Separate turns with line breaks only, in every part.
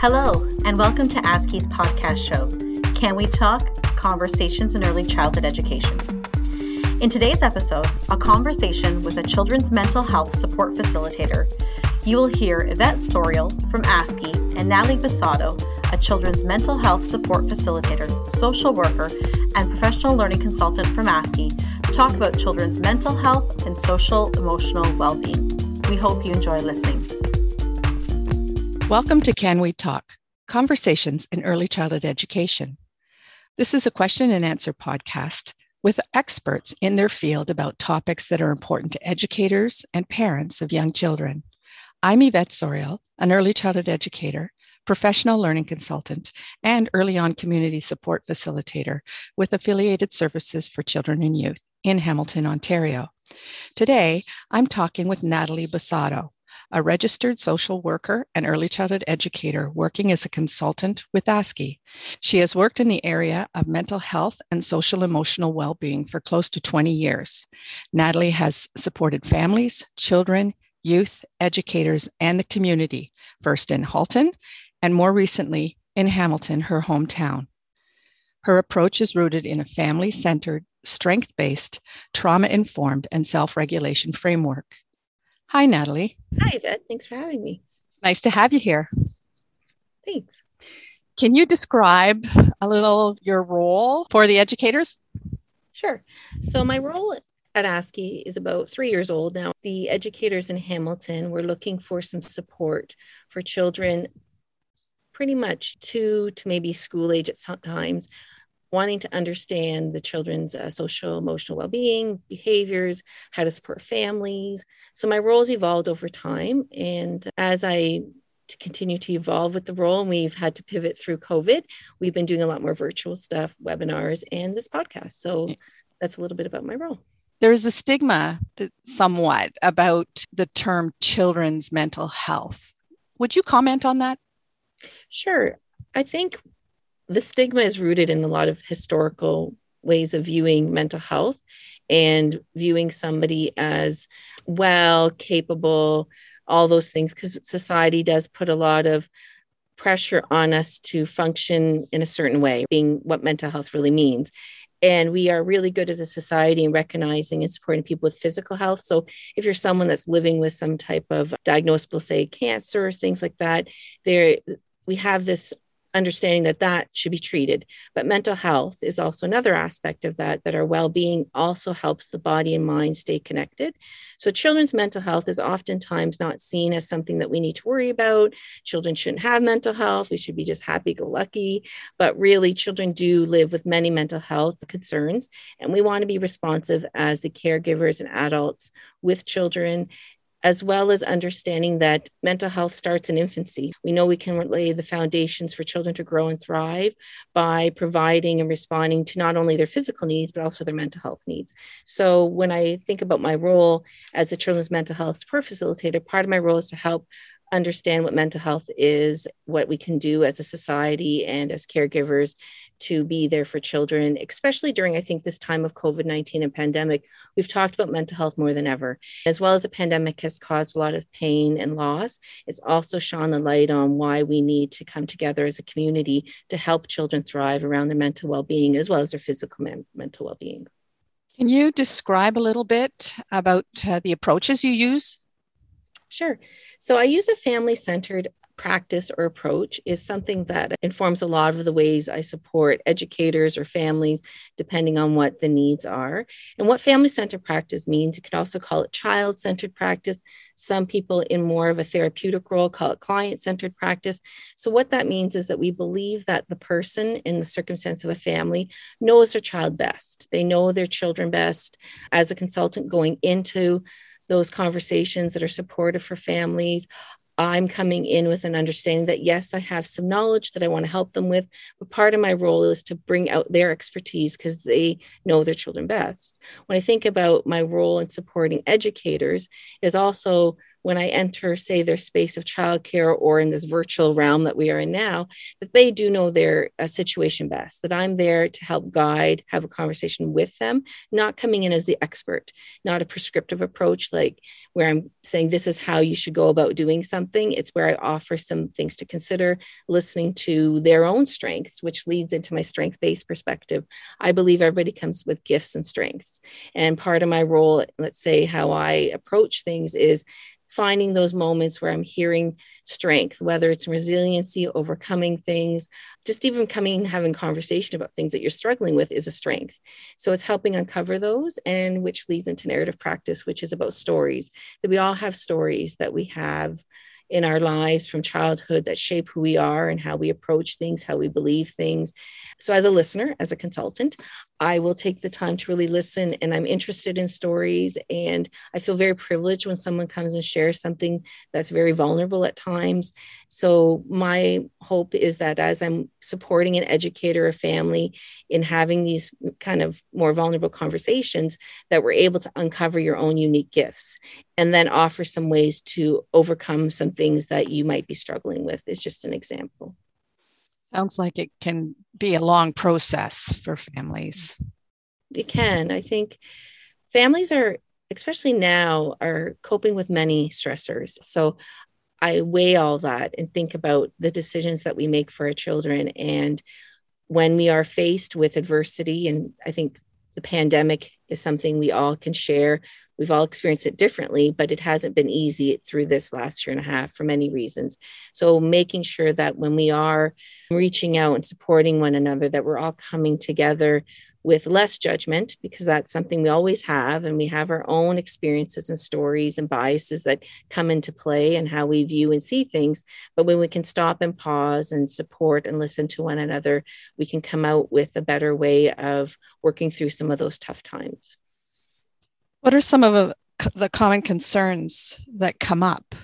Hello, and welcome to ASCY's podcast show, Can We Talk? Conversations in Early Childhood Education. In today's episode, a conversation with a children's mental health support facilitator, you will hear Evette Sauriol from ASCY and Natalie Busato, a children's mental health support facilitator, social worker, and professional learning consultant from ASCY, talk about children's mental health and social emotional well being. We hope you enjoy listening.
Welcome to Can We Talk? Conversations in Early Childhood Education. This is a question and answer podcast with experts in their field about topics that are important to educators and parents of young children. I'm Evette Sauriol, an early childhood educator, professional learning consultant, and early on community support facilitator with affiliated services for children and youth in Hamilton, Ontario. Today, I'm talking with Natalie Busato, a registered social worker and early childhood educator working as a consultant with ASCY. She has worked in the area of mental health and social emotional well being for close to 20 years. Natalie has supported families, children, youth, educators, and the community, first in Halton and more recently in Hamilton, her hometown. Her approach is rooted in a family centered, strength based, trauma informed, and self regulation framework. Hi, Natalie.
Hi, Evette. Thanks for having me.
Nice to have you here.
Thanks.
Can you describe a little your role for the educators?
Sure. So, my role at ASCY is about three years old now. The educators in Hamilton were looking for some support for children pretty much two to maybe school age at some times wanting to understand the children's uh, social emotional well-being behaviors how to support families. So my roles evolved over time and as i continue to evolve with the role and we've had to pivot through covid we've been doing a lot more virtual stuff webinars and this podcast. So that's a little bit about my role.
There's a stigma somewhat about the term children's mental health. Would you comment on that?
Sure. I think the stigma is rooted in a lot of historical ways of viewing mental health and viewing somebody as well, capable, all those things, because society does put a lot of pressure on us to function in a certain way, being what mental health really means. And we are really good as a society in recognizing and supporting people with physical health. So, if you're someone that's living with some type of diagnosable, say cancer, things like that, there we have this understanding that that should be treated. But mental health is also another aspect of that that our well-being also helps the body and mind stay connected. So children's mental health is oftentimes not seen as something that we need to worry about. Children shouldn't have mental health. We should be just happy go lucky but really children do live with many mental health concerns and we want to be responsive as the caregivers and adults with children as well as understanding that mental health starts in infancy. We know we can lay the foundations for children to grow and thrive by providing and responding to not only their physical needs, but also their mental health needs. So, when I think about my role as a children's mental health support facilitator, part of my role is to help understand what mental health is, what we can do as a society and as caregivers to be there for children, especially during, I think, this time of COVID 19 and pandemic. We've talked about mental health more than ever. As well as the pandemic has caused a lot of pain and loss, it's also shone the light on why we need to come together as a community to help children thrive around their mental well being as well as their physical men- mental well being.
Can you describe a little bit about uh, the approaches you use?
Sure. So I use a family centered practice or approach is something that informs a lot of the ways I support educators or families, depending on what the needs are. And what family centered practice means, you could also call it child centered practice. Some people in more of a therapeutic role call it client centered practice. So, what that means is that we believe that the person in the circumstance of a family knows their child best. They know their children best. As a consultant going into those conversations that are supportive for families. I'm coming in with an understanding that yes, I have some knowledge that I want to help them with, but part of my role is to bring out their expertise because they know their children best. When I think about my role in supporting educators, is also when I enter, say, their space of childcare or in this virtual realm that we are in now, that they do know their uh, situation best, that I'm there to help guide, have a conversation with them, not coming in as the expert, not a prescriptive approach like where I'm saying this is how you should go about doing something. It's where I offer some things to consider, listening to their own strengths, which leads into my strength based perspective. I believe everybody comes with gifts and strengths. And part of my role, let's say how I approach things, is finding those moments where I'm hearing strength, whether it's resiliency, overcoming things, just even coming and having conversation about things that you're struggling with is a strength. So it's helping uncover those, and which leads into narrative practice, which is about stories. That we all have stories that we have in our lives from childhood that shape who we are and how we approach things, how we believe things. So, as a listener, as a consultant, I will take the time to really listen and I'm interested in stories. And I feel very privileged when someone comes and shares something that's very vulnerable at times. So, my hope is that as I'm supporting an educator, a family in having these kind of more vulnerable conversations, that we're able to uncover your own unique gifts and then offer some ways to overcome some things that you might be struggling with, is just an example.
Sounds like it can be a long process for families.
It can. I think families are, especially now, are coping with many stressors. So I weigh all that and think about the decisions that we make for our children. And when we are faced with adversity, and I think the pandemic is something we all can share. We've all experienced it differently, but it hasn't been easy through this last year and a half for many reasons. So, making sure that when we are reaching out and supporting one another, that we're all coming together with less judgment, because that's something we always have. And we have our own experiences and stories and biases that come into play and how we view and see things. But when we can stop and pause and support and listen to one another, we can come out with a better way of working through some of those tough times.
What are some of the common concerns that come up?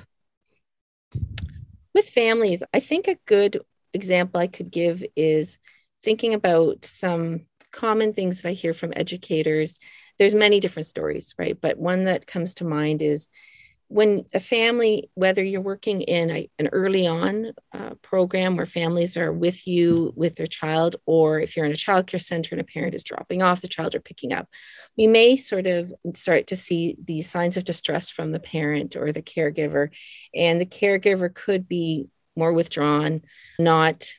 With families, I think a good example I could give is thinking about some common things that I hear from educators. There's many different stories, right? But one that comes to mind is when a family, whether you're working in a, an early on uh, program where families are with you with their child, or if you're in a childcare center and a parent is dropping off the child or picking up, we may sort of start to see the signs of distress from the parent or the caregiver. And the caregiver could be more withdrawn, not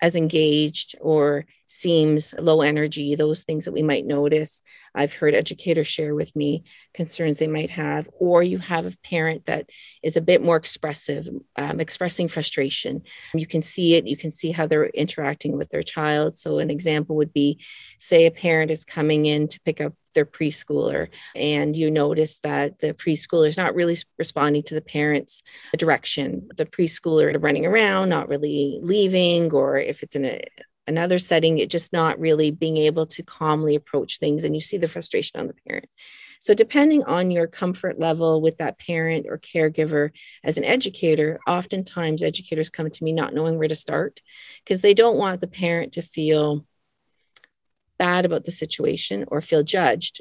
as engaged or seems low energy, those things that we might notice. I've heard educators share with me concerns they might have, or you have a parent that is a bit more expressive, um, expressing frustration. You can see it, you can see how they're interacting with their child. So, an example would be say a parent is coming in to pick up their preschooler and you notice that the preschooler is not really responding to the parents direction the preschooler running around not really leaving or if it's in a another setting, it just not really being able to calmly approach things. And you see the frustration on the parent. So, depending on your comfort level with that parent or caregiver as an educator, oftentimes educators come to me not knowing where to start because they don't want the parent to feel bad about the situation or feel judged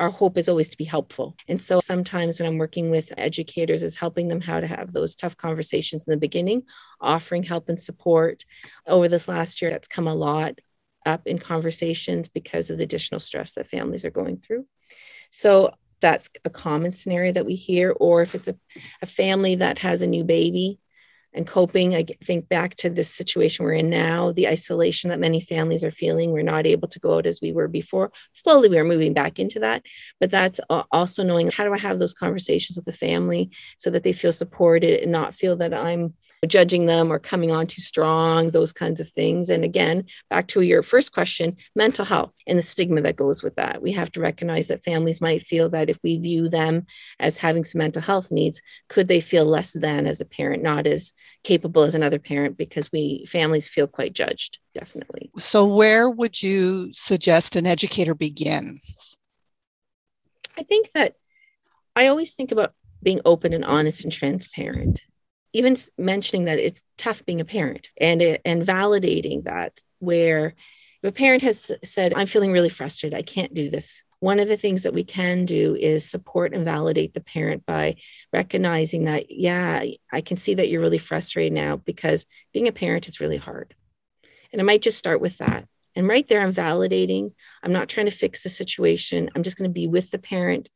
our hope is always to be helpful. And so sometimes when I'm working with educators is helping them how to have those tough conversations in the beginning, offering help and support. Over this last year, that's come a lot up in conversations because of the additional stress that families are going through. So that's a common scenario that we hear. Or if it's a, a family that has a new baby and coping. I think back to this situation we're in now, the isolation that many families are feeling. We're not able to go out as we were before. Slowly, we are moving back into that. But that's also knowing how do I have those conversations with the family so that they feel supported and not feel that I'm judging them or coming on too strong, those kinds of things. And again, back to your first question mental health and the stigma that goes with that. We have to recognize that families might feel that if we view them as having some mental health needs, could they feel less than as a parent, not as capable as another parent because we families feel quite judged definitely
so where would you suggest an educator begins
i think that i always think about being open and honest and transparent even mentioning that it's tough being a parent and and validating that where a parent has said i'm feeling really frustrated i can't do this one of the things that we can do is support and validate the parent by recognizing that, yeah, I can see that you're really frustrated now because being a parent is really hard. And I might just start with that. And right there, I'm validating. I'm not trying to fix the situation. I'm just going to be with the parent,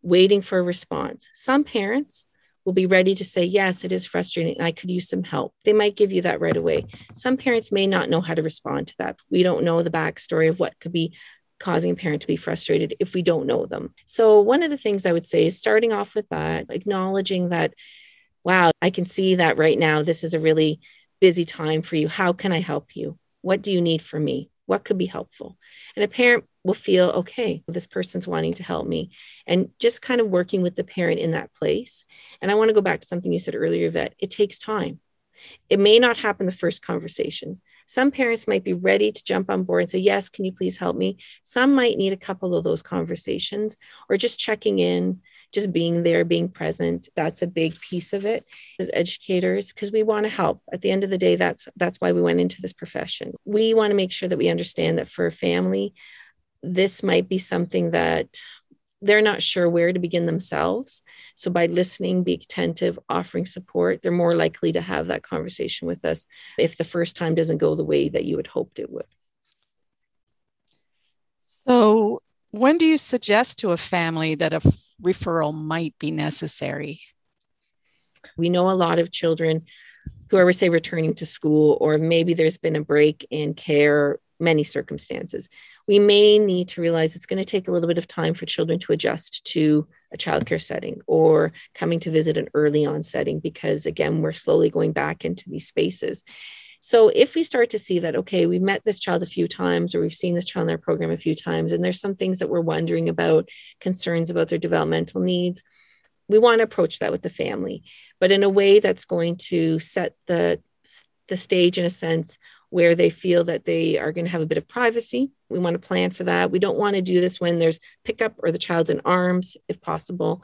waiting for a response. Some parents will be ready to say, Yes, it is frustrating. And I could use some help. They might give you that right away. Some parents may not know how to respond to that. We don't know the backstory of what could be causing a parent to be frustrated if we don't know them. So, one of the things I would say is starting off with that, acknowledging that, wow, I can see that right now. This is a really busy time for you. How can I help you? What do you need from me? What could be helpful? And a parent will feel, okay, this person's wanting to help me. And just kind of working with the parent in that place. And I want to go back to something you said earlier that it takes time. It may not happen the first conversation. Some parents might be ready to jump on board and say, Yes, can you please help me? Some might need a couple of those conversations or just checking in, just being there, being present. That's a big piece of it as educators because we want to help. At the end of the day, that's that's why we went into this profession. We want to make sure that we understand that for a family, this might be something that they're not sure where to begin themselves. So by listening, be attentive, offering support, they're more likely to have that conversation with us if the first time doesn't go the way that you had hoped it would.
So when do you suggest to a family that a referral might be necessary?
We know a lot of children who are, say, returning to school, or maybe there's been a break in care, many circumstances. We may need to realize it's going to take a little bit of time for children to adjust to a childcare setting or coming to visit an early on setting because, again, we're slowly going back into these spaces. So if we start to see that, okay, we've met this child a few times or we've seen this child in our program a few times, and there's some things that we're wondering about, concerns about their developmental needs, we want to approach that with the family, but in a way that's going to set the, the stage in a sense where they feel that they are going to have a bit of privacy. We want to plan for that. We don't want to do this when there's pickup or the child's in arms, if possible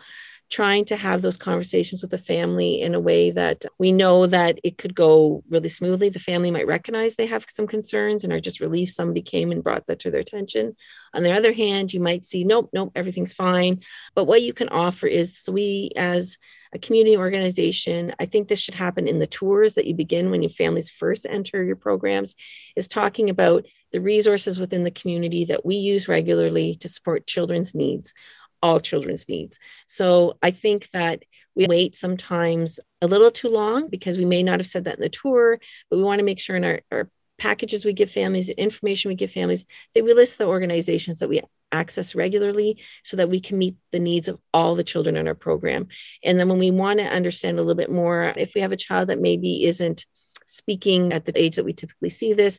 trying to have those conversations with the family in a way that we know that it could go really smoothly. The family might recognize they have some concerns and are just relieved somebody came and brought that to their attention. On the other hand, you might see, nope, nope, everything's fine. But what you can offer is so we as a community organization, I think this should happen in the tours that you begin when your families first enter your programs, is talking about the resources within the community that we use regularly to support children's needs all children's needs. So I think that we wait sometimes a little too long because we may not have said that in the tour, but we want to make sure in our, our packages we give families, information we give families, that we list the organizations that we access regularly so that we can meet the needs of all the children in our program. And then when we want to understand a little bit more, if we have a child that maybe isn't speaking at the age that we typically see this,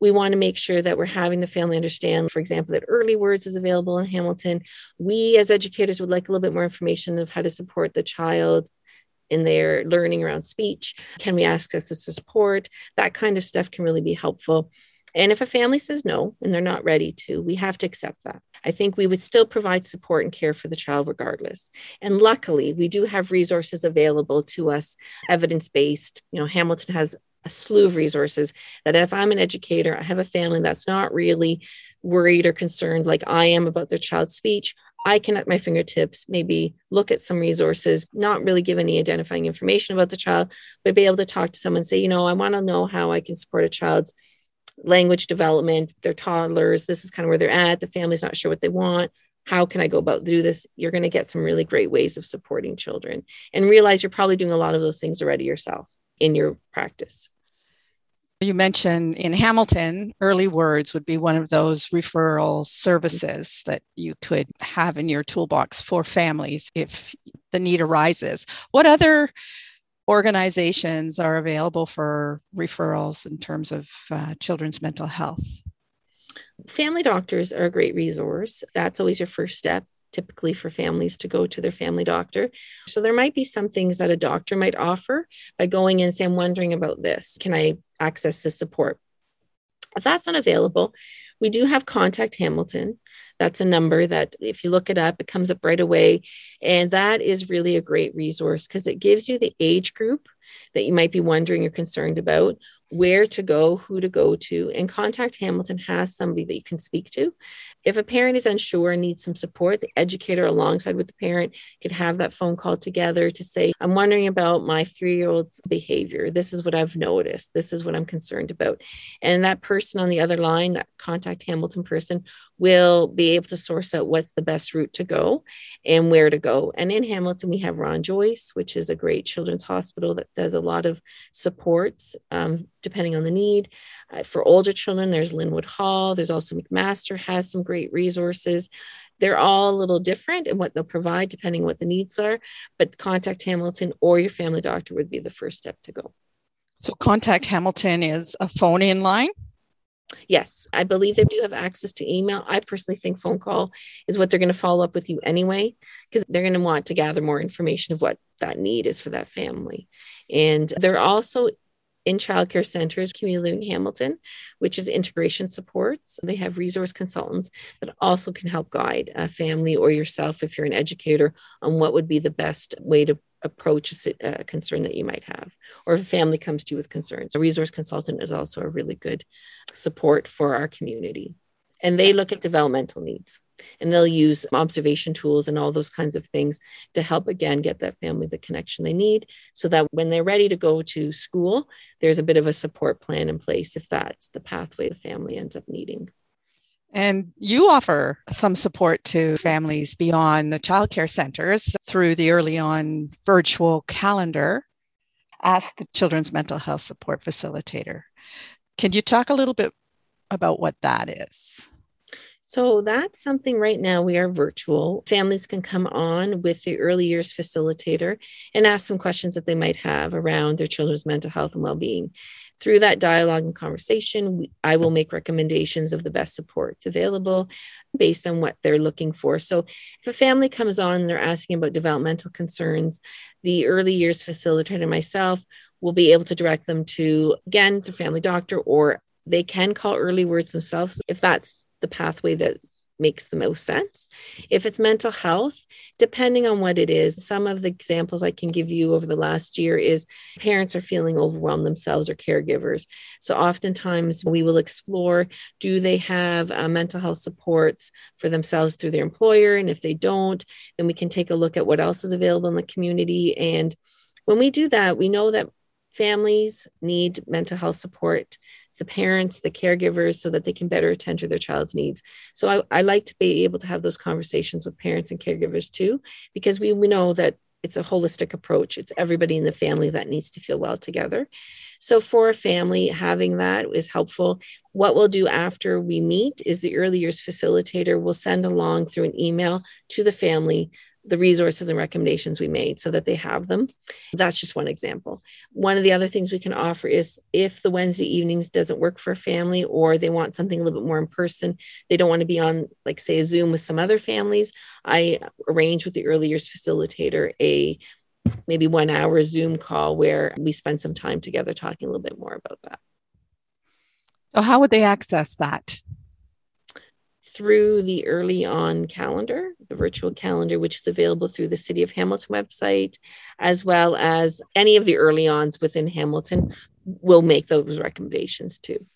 we want to make sure that we're having the family understand, for example, that early words is available in Hamilton. We, as educators, would like a little bit more information of how to support the child in their learning around speech. Can we access this support? That kind of stuff can really be helpful. And if a family says no and they're not ready to, we have to accept that. I think we would still provide support and care for the child regardless. And luckily, we do have resources available to us, evidence based. You know, Hamilton has a slew of resources that if I'm an educator, I have a family that's not really worried or concerned like I am about their child's speech, I can at my fingertips maybe look at some resources, not really give any identifying information about the child, but be able to talk to someone say, you know, I want to know how I can support a child's language development. They're toddlers. This is kind of where they're at. The family's not sure what they want. How can I go about do this? You're going to get some really great ways of supporting children and realize you're probably doing a lot of those things already yourself in your practice.
You mentioned in Hamilton, early words would be one of those referral services that you could have in your toolbox for families if the need arises. What other organizations are available for referrals in terms of uh, children's mental health?
Family doctors are a great resource. That's always your first step typically for families to go to their family doctor. So there might be some things that a doctor might offer by going in and saying, I'm wondering about this. Can I access the support? If that's unavailable, we do have Contact Hamilton. That's a number that if you look it up, it comes up right away. And that is really a great resource because it gives you the age group that you might be wondering or concerned about, where to go, who to go to, and Contact Hamilton has somebody that you can speak to. If a parent is unsure and needs some support, the educator alongside with the parent could have that phone call together to say, I'm wondering about my three year old's behavior. This is what I've noticed. This is what I'm concerned about. And that person on the other line, that Contact Hamilton person, will be able to source out what's the best route to go and where to go. And in Hamilton, we have Ron Joyce, which is a great children's hospital that does a lot of supports um, depending on the need. Uh, for older children, there's Lynwood Hall. There's also McMaster has some great resources. They're all a little different in what they'll provide depending what the needs are, but contact Hamilton or your family doctor would be the first step to go.
So contact Hamilton is a phone in line?
Yes, I believe they do have access to email. I personally think phone call is what they're going to follow up with you anyway, because they're going to want to gather more information of what that need is for that family. And they're also in childcare centers, Community Living Hamilton, which is integration supports. They have resource consultants that also can help guide a family or yourself if you're an educator on what would be the best way to approach a, a uh, concern that you might have, or if a family comes to you with concerns. A resource consultant is also a really good support for our community. And they look at developmental needs and they'll use observation tools and all those kinds of things to help again get that family the connection they need so that when they're ready to go to school there's a bit of a support plan in place if that's the pathway the family ends up needing
and you offer some support to families beyond the childcare centers through the early on virtual calendar as the Children's Mental Health Support Facilitator. Can you talk a little bit about what that is?
So that's something right now we are virtual. Families can come on with the early years facilitator and ask some questions that they might have around their children's mental health and well being. Through that dialogue and conversation, I will make recommendations of the best supports available based on what they're looking for. So, if a family comes on and they're asking about developmental concerns, the early years facilitator myself will be able to direct them to, again, the family doctor, or they can call early words themselves if that's the pathway that makes the most sense. If it's mental health, depending on what it is, some of the examples I can give you over the last year is parents are feeling overwhelmed themselves or caregivers. So oftentimes we will explore do they have uh, mental health supports for themselves through their employer? And if they don't, then we can take a look at what else is available in the community. And when we do that, we know that families need mental health support the parents, the caregivers, so that they can better attend to their child's needs. So I, I like to be able to have those conversations with parents and caregivers too, because we, we know that it's a holistic approach. It's everybody in the family that needs to feel well together. So, for a family, having that is helpful. What we'll do after we meet is the early years facilitator will send along through an email to the family the resources and recommendations we made so that they have them. That's just one example. One of the other things we can offer is if the Wednesday evenings doesn't work for a family or they want something a little bit more in person, they don't want to be on, like, say, a Zoom with some other families, I arrange with the early years facilitator a maybe one hour Zoom call where we spend some time together talking a little bit more about that.
So, how would they access that?
Through the early on calendar, the virtual calendar, which is available through the City of Hamilton website, as well as any of the early ons within Hamilton will make those recommendations too.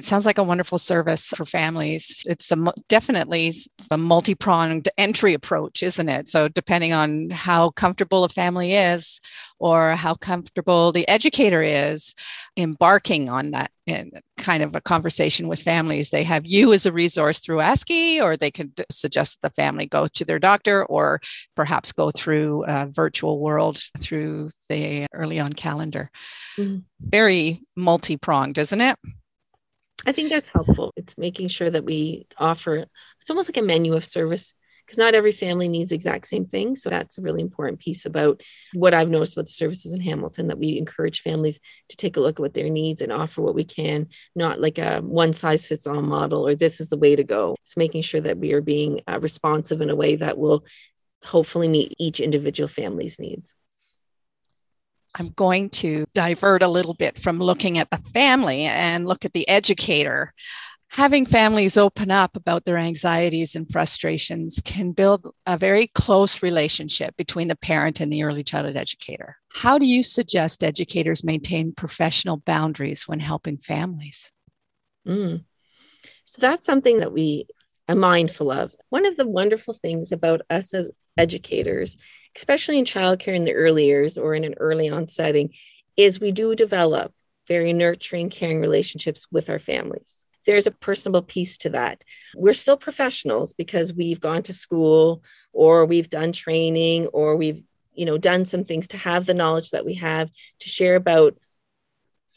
It sounds like a wonderful service for families. It's a, definitely a multi pronged entry approach, isn't it? So, depending on how comfortable a family is or how comfortable the educator is embarking on that in kind of a conversation with families, they have you as a resource through ASCY, or they could suggest the family go to their doctor or perhaps go through a virtual world through the early on calendar. Mm-hmm. Very multi pronged, isn't it?
I think that's helpful. It's making sure that we offer, it's almost like a menu of service because not every family needs the exact same thing. So that's a really important piece about what I've noticed about the services in Hamilton that we encourage families to take a look at what their needs and offer what we can, not like a one size fits all model or this is the way to go. It's making sure that we are being uh, responsive in a way that will hopefully meet each individual family's needs.
I'm going to divert a little bit from looking at the family and look at the educator. having families open up about their anxieties and frustrations can build a very close relationship between the parent and the early childhood educator. How do you suggest educators maintain professional boundaries when helping families?
Mm. So that's something that we are mindful of. One of the wonderful things about us as educators, especially in childcare in the early years or in an early on setting, is we do develop very nurturing, caring relationships with our families. There's a personable piece to that. We're still professionals because we've gone to school or we've done training or we've you know done some things to have the knowledge that we have to share about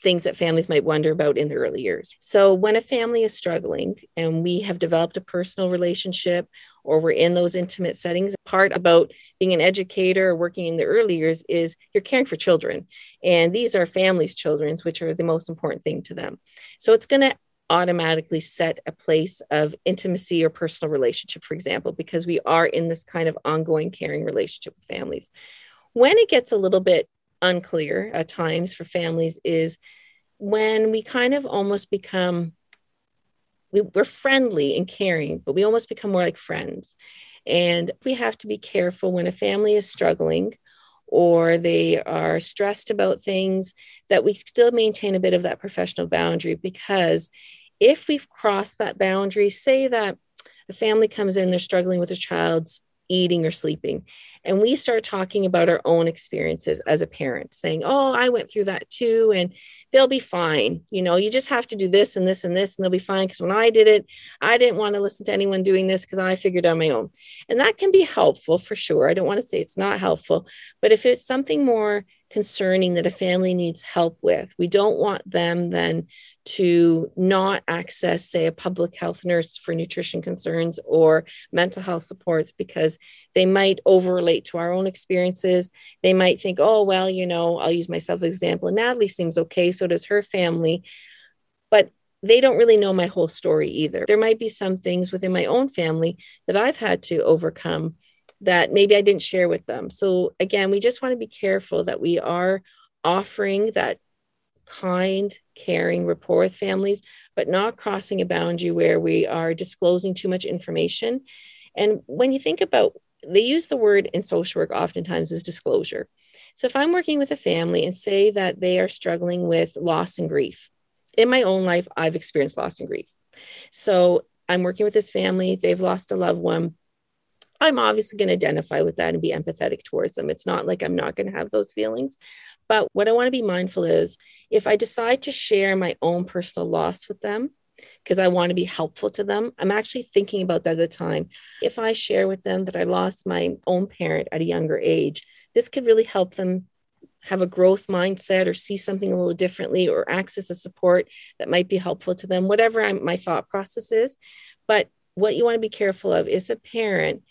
things that families might wonder about in the early years. So, when a family is struggling and we have developed a personal relationship or we're in those intimate settings, part about being an educator or working in the early years is you're caring for children. And these are families' children's, which are the most important thing to them. So, it's going to automatically set a place of intimacy or personal relationship, for example, because we are in this kind of ongoing caring relationship with families. When it gets a little bit unclear at times for families is when we kind of almost become we, we're friendly and caring but we almost become more like friends. And we have to be careful when a family is struggling or they are stressed about things that we still maintain a bit of that professional boundary because if we've crossed that boundary say that a family comes in they're struggling with a child's eating or sleeping. And we start talking about our own experiences as a parent, saying, Oh, I went through that too, and they'll be fine. You know, you just have to do this and this and this, and they'll be fine. Because when I did it, I didn't want to listen to anyone doing this because I figured out my own. And that can be helpful for sure. I don't want to say it's not helpful, but if it's something more concerning that a family needs help with, we don't want them then to not access, say, a public health nurse for nutrition concerns or mental health supports because they might overrelate to our own experiences. They might think, oh, well, you know, I'll use myself as example. Natalie seems okay, so does her family. But they don't really know my whole story either. There might be some things within my own family that I've had to overcome that maybe I didn't share with them. So, again, we just want to be careful that we are offering that kind, caring rapport with families, but not crossing a boundary where we are disclosing too much information. And when you think about, they use the word in social work oftentimes as disclosure. So if I'm working with a family and say that they are struggling with loss and grief, in my own life, I've experienced loss and grief. So I'm working with this family, they've lost a loved one. I'm obviously going to identify with that and be empathetic towards them. It's not like I'm not going to have those feelings. But what I want to be mindful is if I decide to share my own personal loss with them, because I want to be helpful to them, I'm actually thinking about that at the time. If I share with them that I lost my own parent at a younger age, this could really help them have a growth mindset or see something a little differently or access a support that might be helpful to them, whatever I'm, my thought process is. But what you want to be careful of is a parent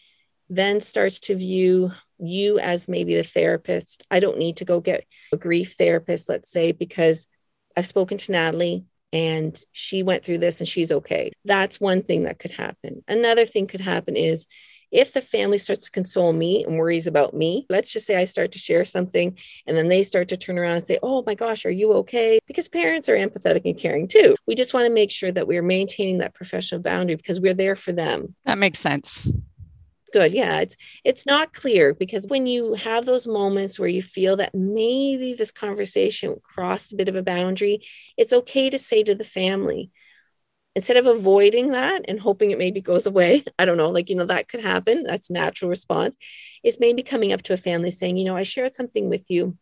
then starts to view you as maybe the therapist. I don't need to go get a grief therapist, let's say, because I've spoken to Natalie and she went through this and she's okay. That's one thing that could happen. Another thing could happen is if the family starts to console me and worries about me, let's just say I start to share something and then they start to turn around and say, Oh my gosh, are you okay? Because parents are empathetic and caring too. We just want to make sure that we're maintaining that professional boundary because we're there for them.
That makes sense
good yeah it's it's not clear because when you have those moments where you feel that maybe this conversation crossed a bit of a boundary it's okay to say to the family instead of avoiding that and hoping it maybe goes away i don't know like you know that could happen that's natural response is maybe coming up to a family saying you know i shared something with you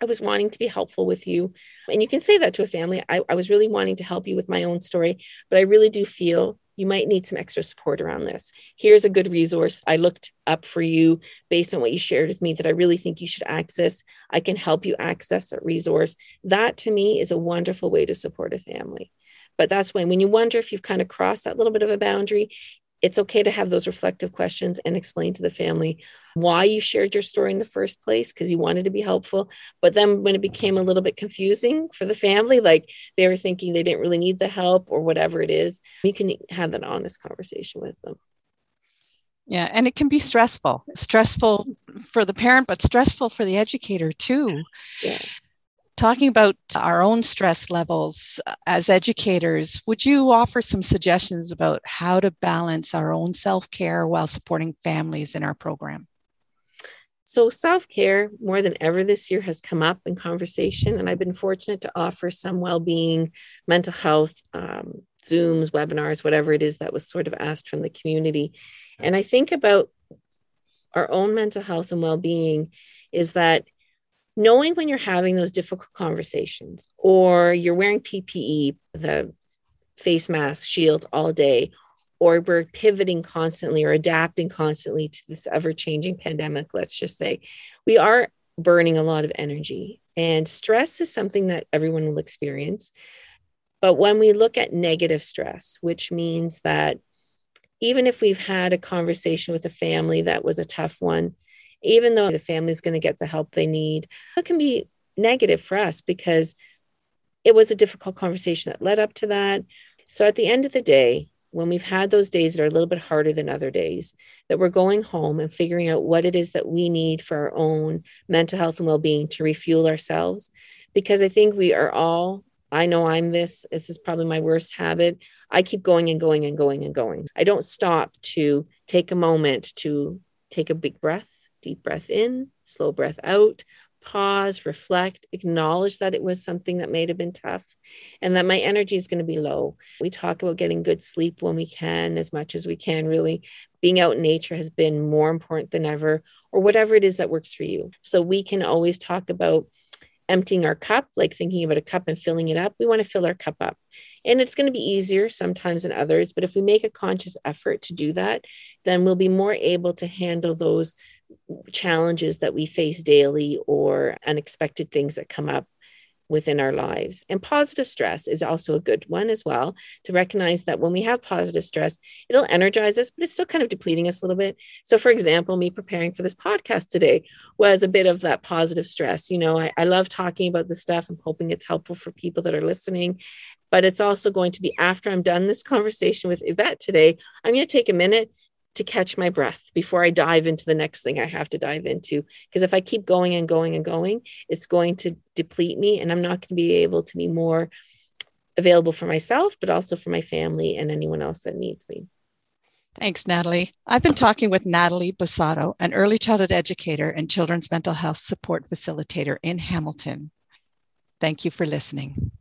I was wanting to be helpful with you. And you can say that to a family. I, I was really wanting to help you with my own story, but I really do feel you might need some extra support around this. Here's a good resource I looked up for you based on what you shared with me that I really think you should access. I can help you access a resource. That to me is a wonderful way to support a family. But that's when, when you wonder if you've kind of crossed that little bit of a boundary, it's okay to have those reflective questions and explain to the family why you shared your story in the first place because you wanted to be helpful. But then when it became a little bit confusing for the family, like they were thinking they didn't really need the help or whatever it is, you can have that honest conversation with them.
Yeah, and it can be stressful, stressful for the parent, but stressful for the educator too. Yeah. Talking about our own stress levels uh, as educators, would you offer some suggestions about how to balance our own self care while supporting families in our program?
So, self care more than ever this year has come up in conversation, and I've been fortunate to offer some well being, mental health, um, Zooms, webinars, whatever it is that was sort of asked from the community. And I think about our own mental health and well being is that knowing when you're having those difficult conversations or you're wearing PPE, the face mask, shield all day, or we're pivoting constantly or adapting constantly to this ever changing pandemic, let's just say, we are burning a lot of energy. And stress is something that everyone will experience. But when we look at negative stress, which means that even if we've had a conversation with a family that was a tough one, even though the family is going to get the help they need, it can be negative for us because it was a difficult conversation that led up to that. So at the end of the day, when we've had those days that are a little bit harder than other days, that we're going home and figuring out what it is that we need for our own mental health and well being to refuel ourselves. Because I think we are all, I know I'm this, this is probably my worst habit. I keep going and going and going and going. I don't stop to take a moment to take a big breath deep breath in, slow breath out, pause, reflect, acknowledge that it was something that may have been tough and that my energy is going to be low. We talk about getting good sleep when we can, as much as we can, really. Being out in nature has been more important than ever, or whatever it is that works for you. So we can always talk about emptying our cup, like thinking about a cup and filling it up. We want to fill our cup up. And it's going to be easier sometimes than others. But if we make a conscious effort to do that, then we'll be more able to handle those challenges that we face daily or unexpected things that come up within our lives. And positive stress is also a good one as well to recognize that when we have positive stress, it'll energize us, but it's still kind of depleting us a little bit. So, for example, me preparing for this podcast today was a bit of that positive stress. You know, I, I love talking about this stuff. I'm hoping it's helpful for people that are listening. But it's also going to be after I'm done this conversation with Evette today, I'm going to take a minute to catch my breath before I dive into the next thing I have to dive into. Because if I keep going and going and going, it's going to deplete me and I'm not going to be able to be more available for myself, but also for my family and anyone else that needs me.
Thanks, Natalie. I've been talking with Natalie Busato, an early childhood educator and children's mental health support facilitator in Hamilton. Thank you for listening.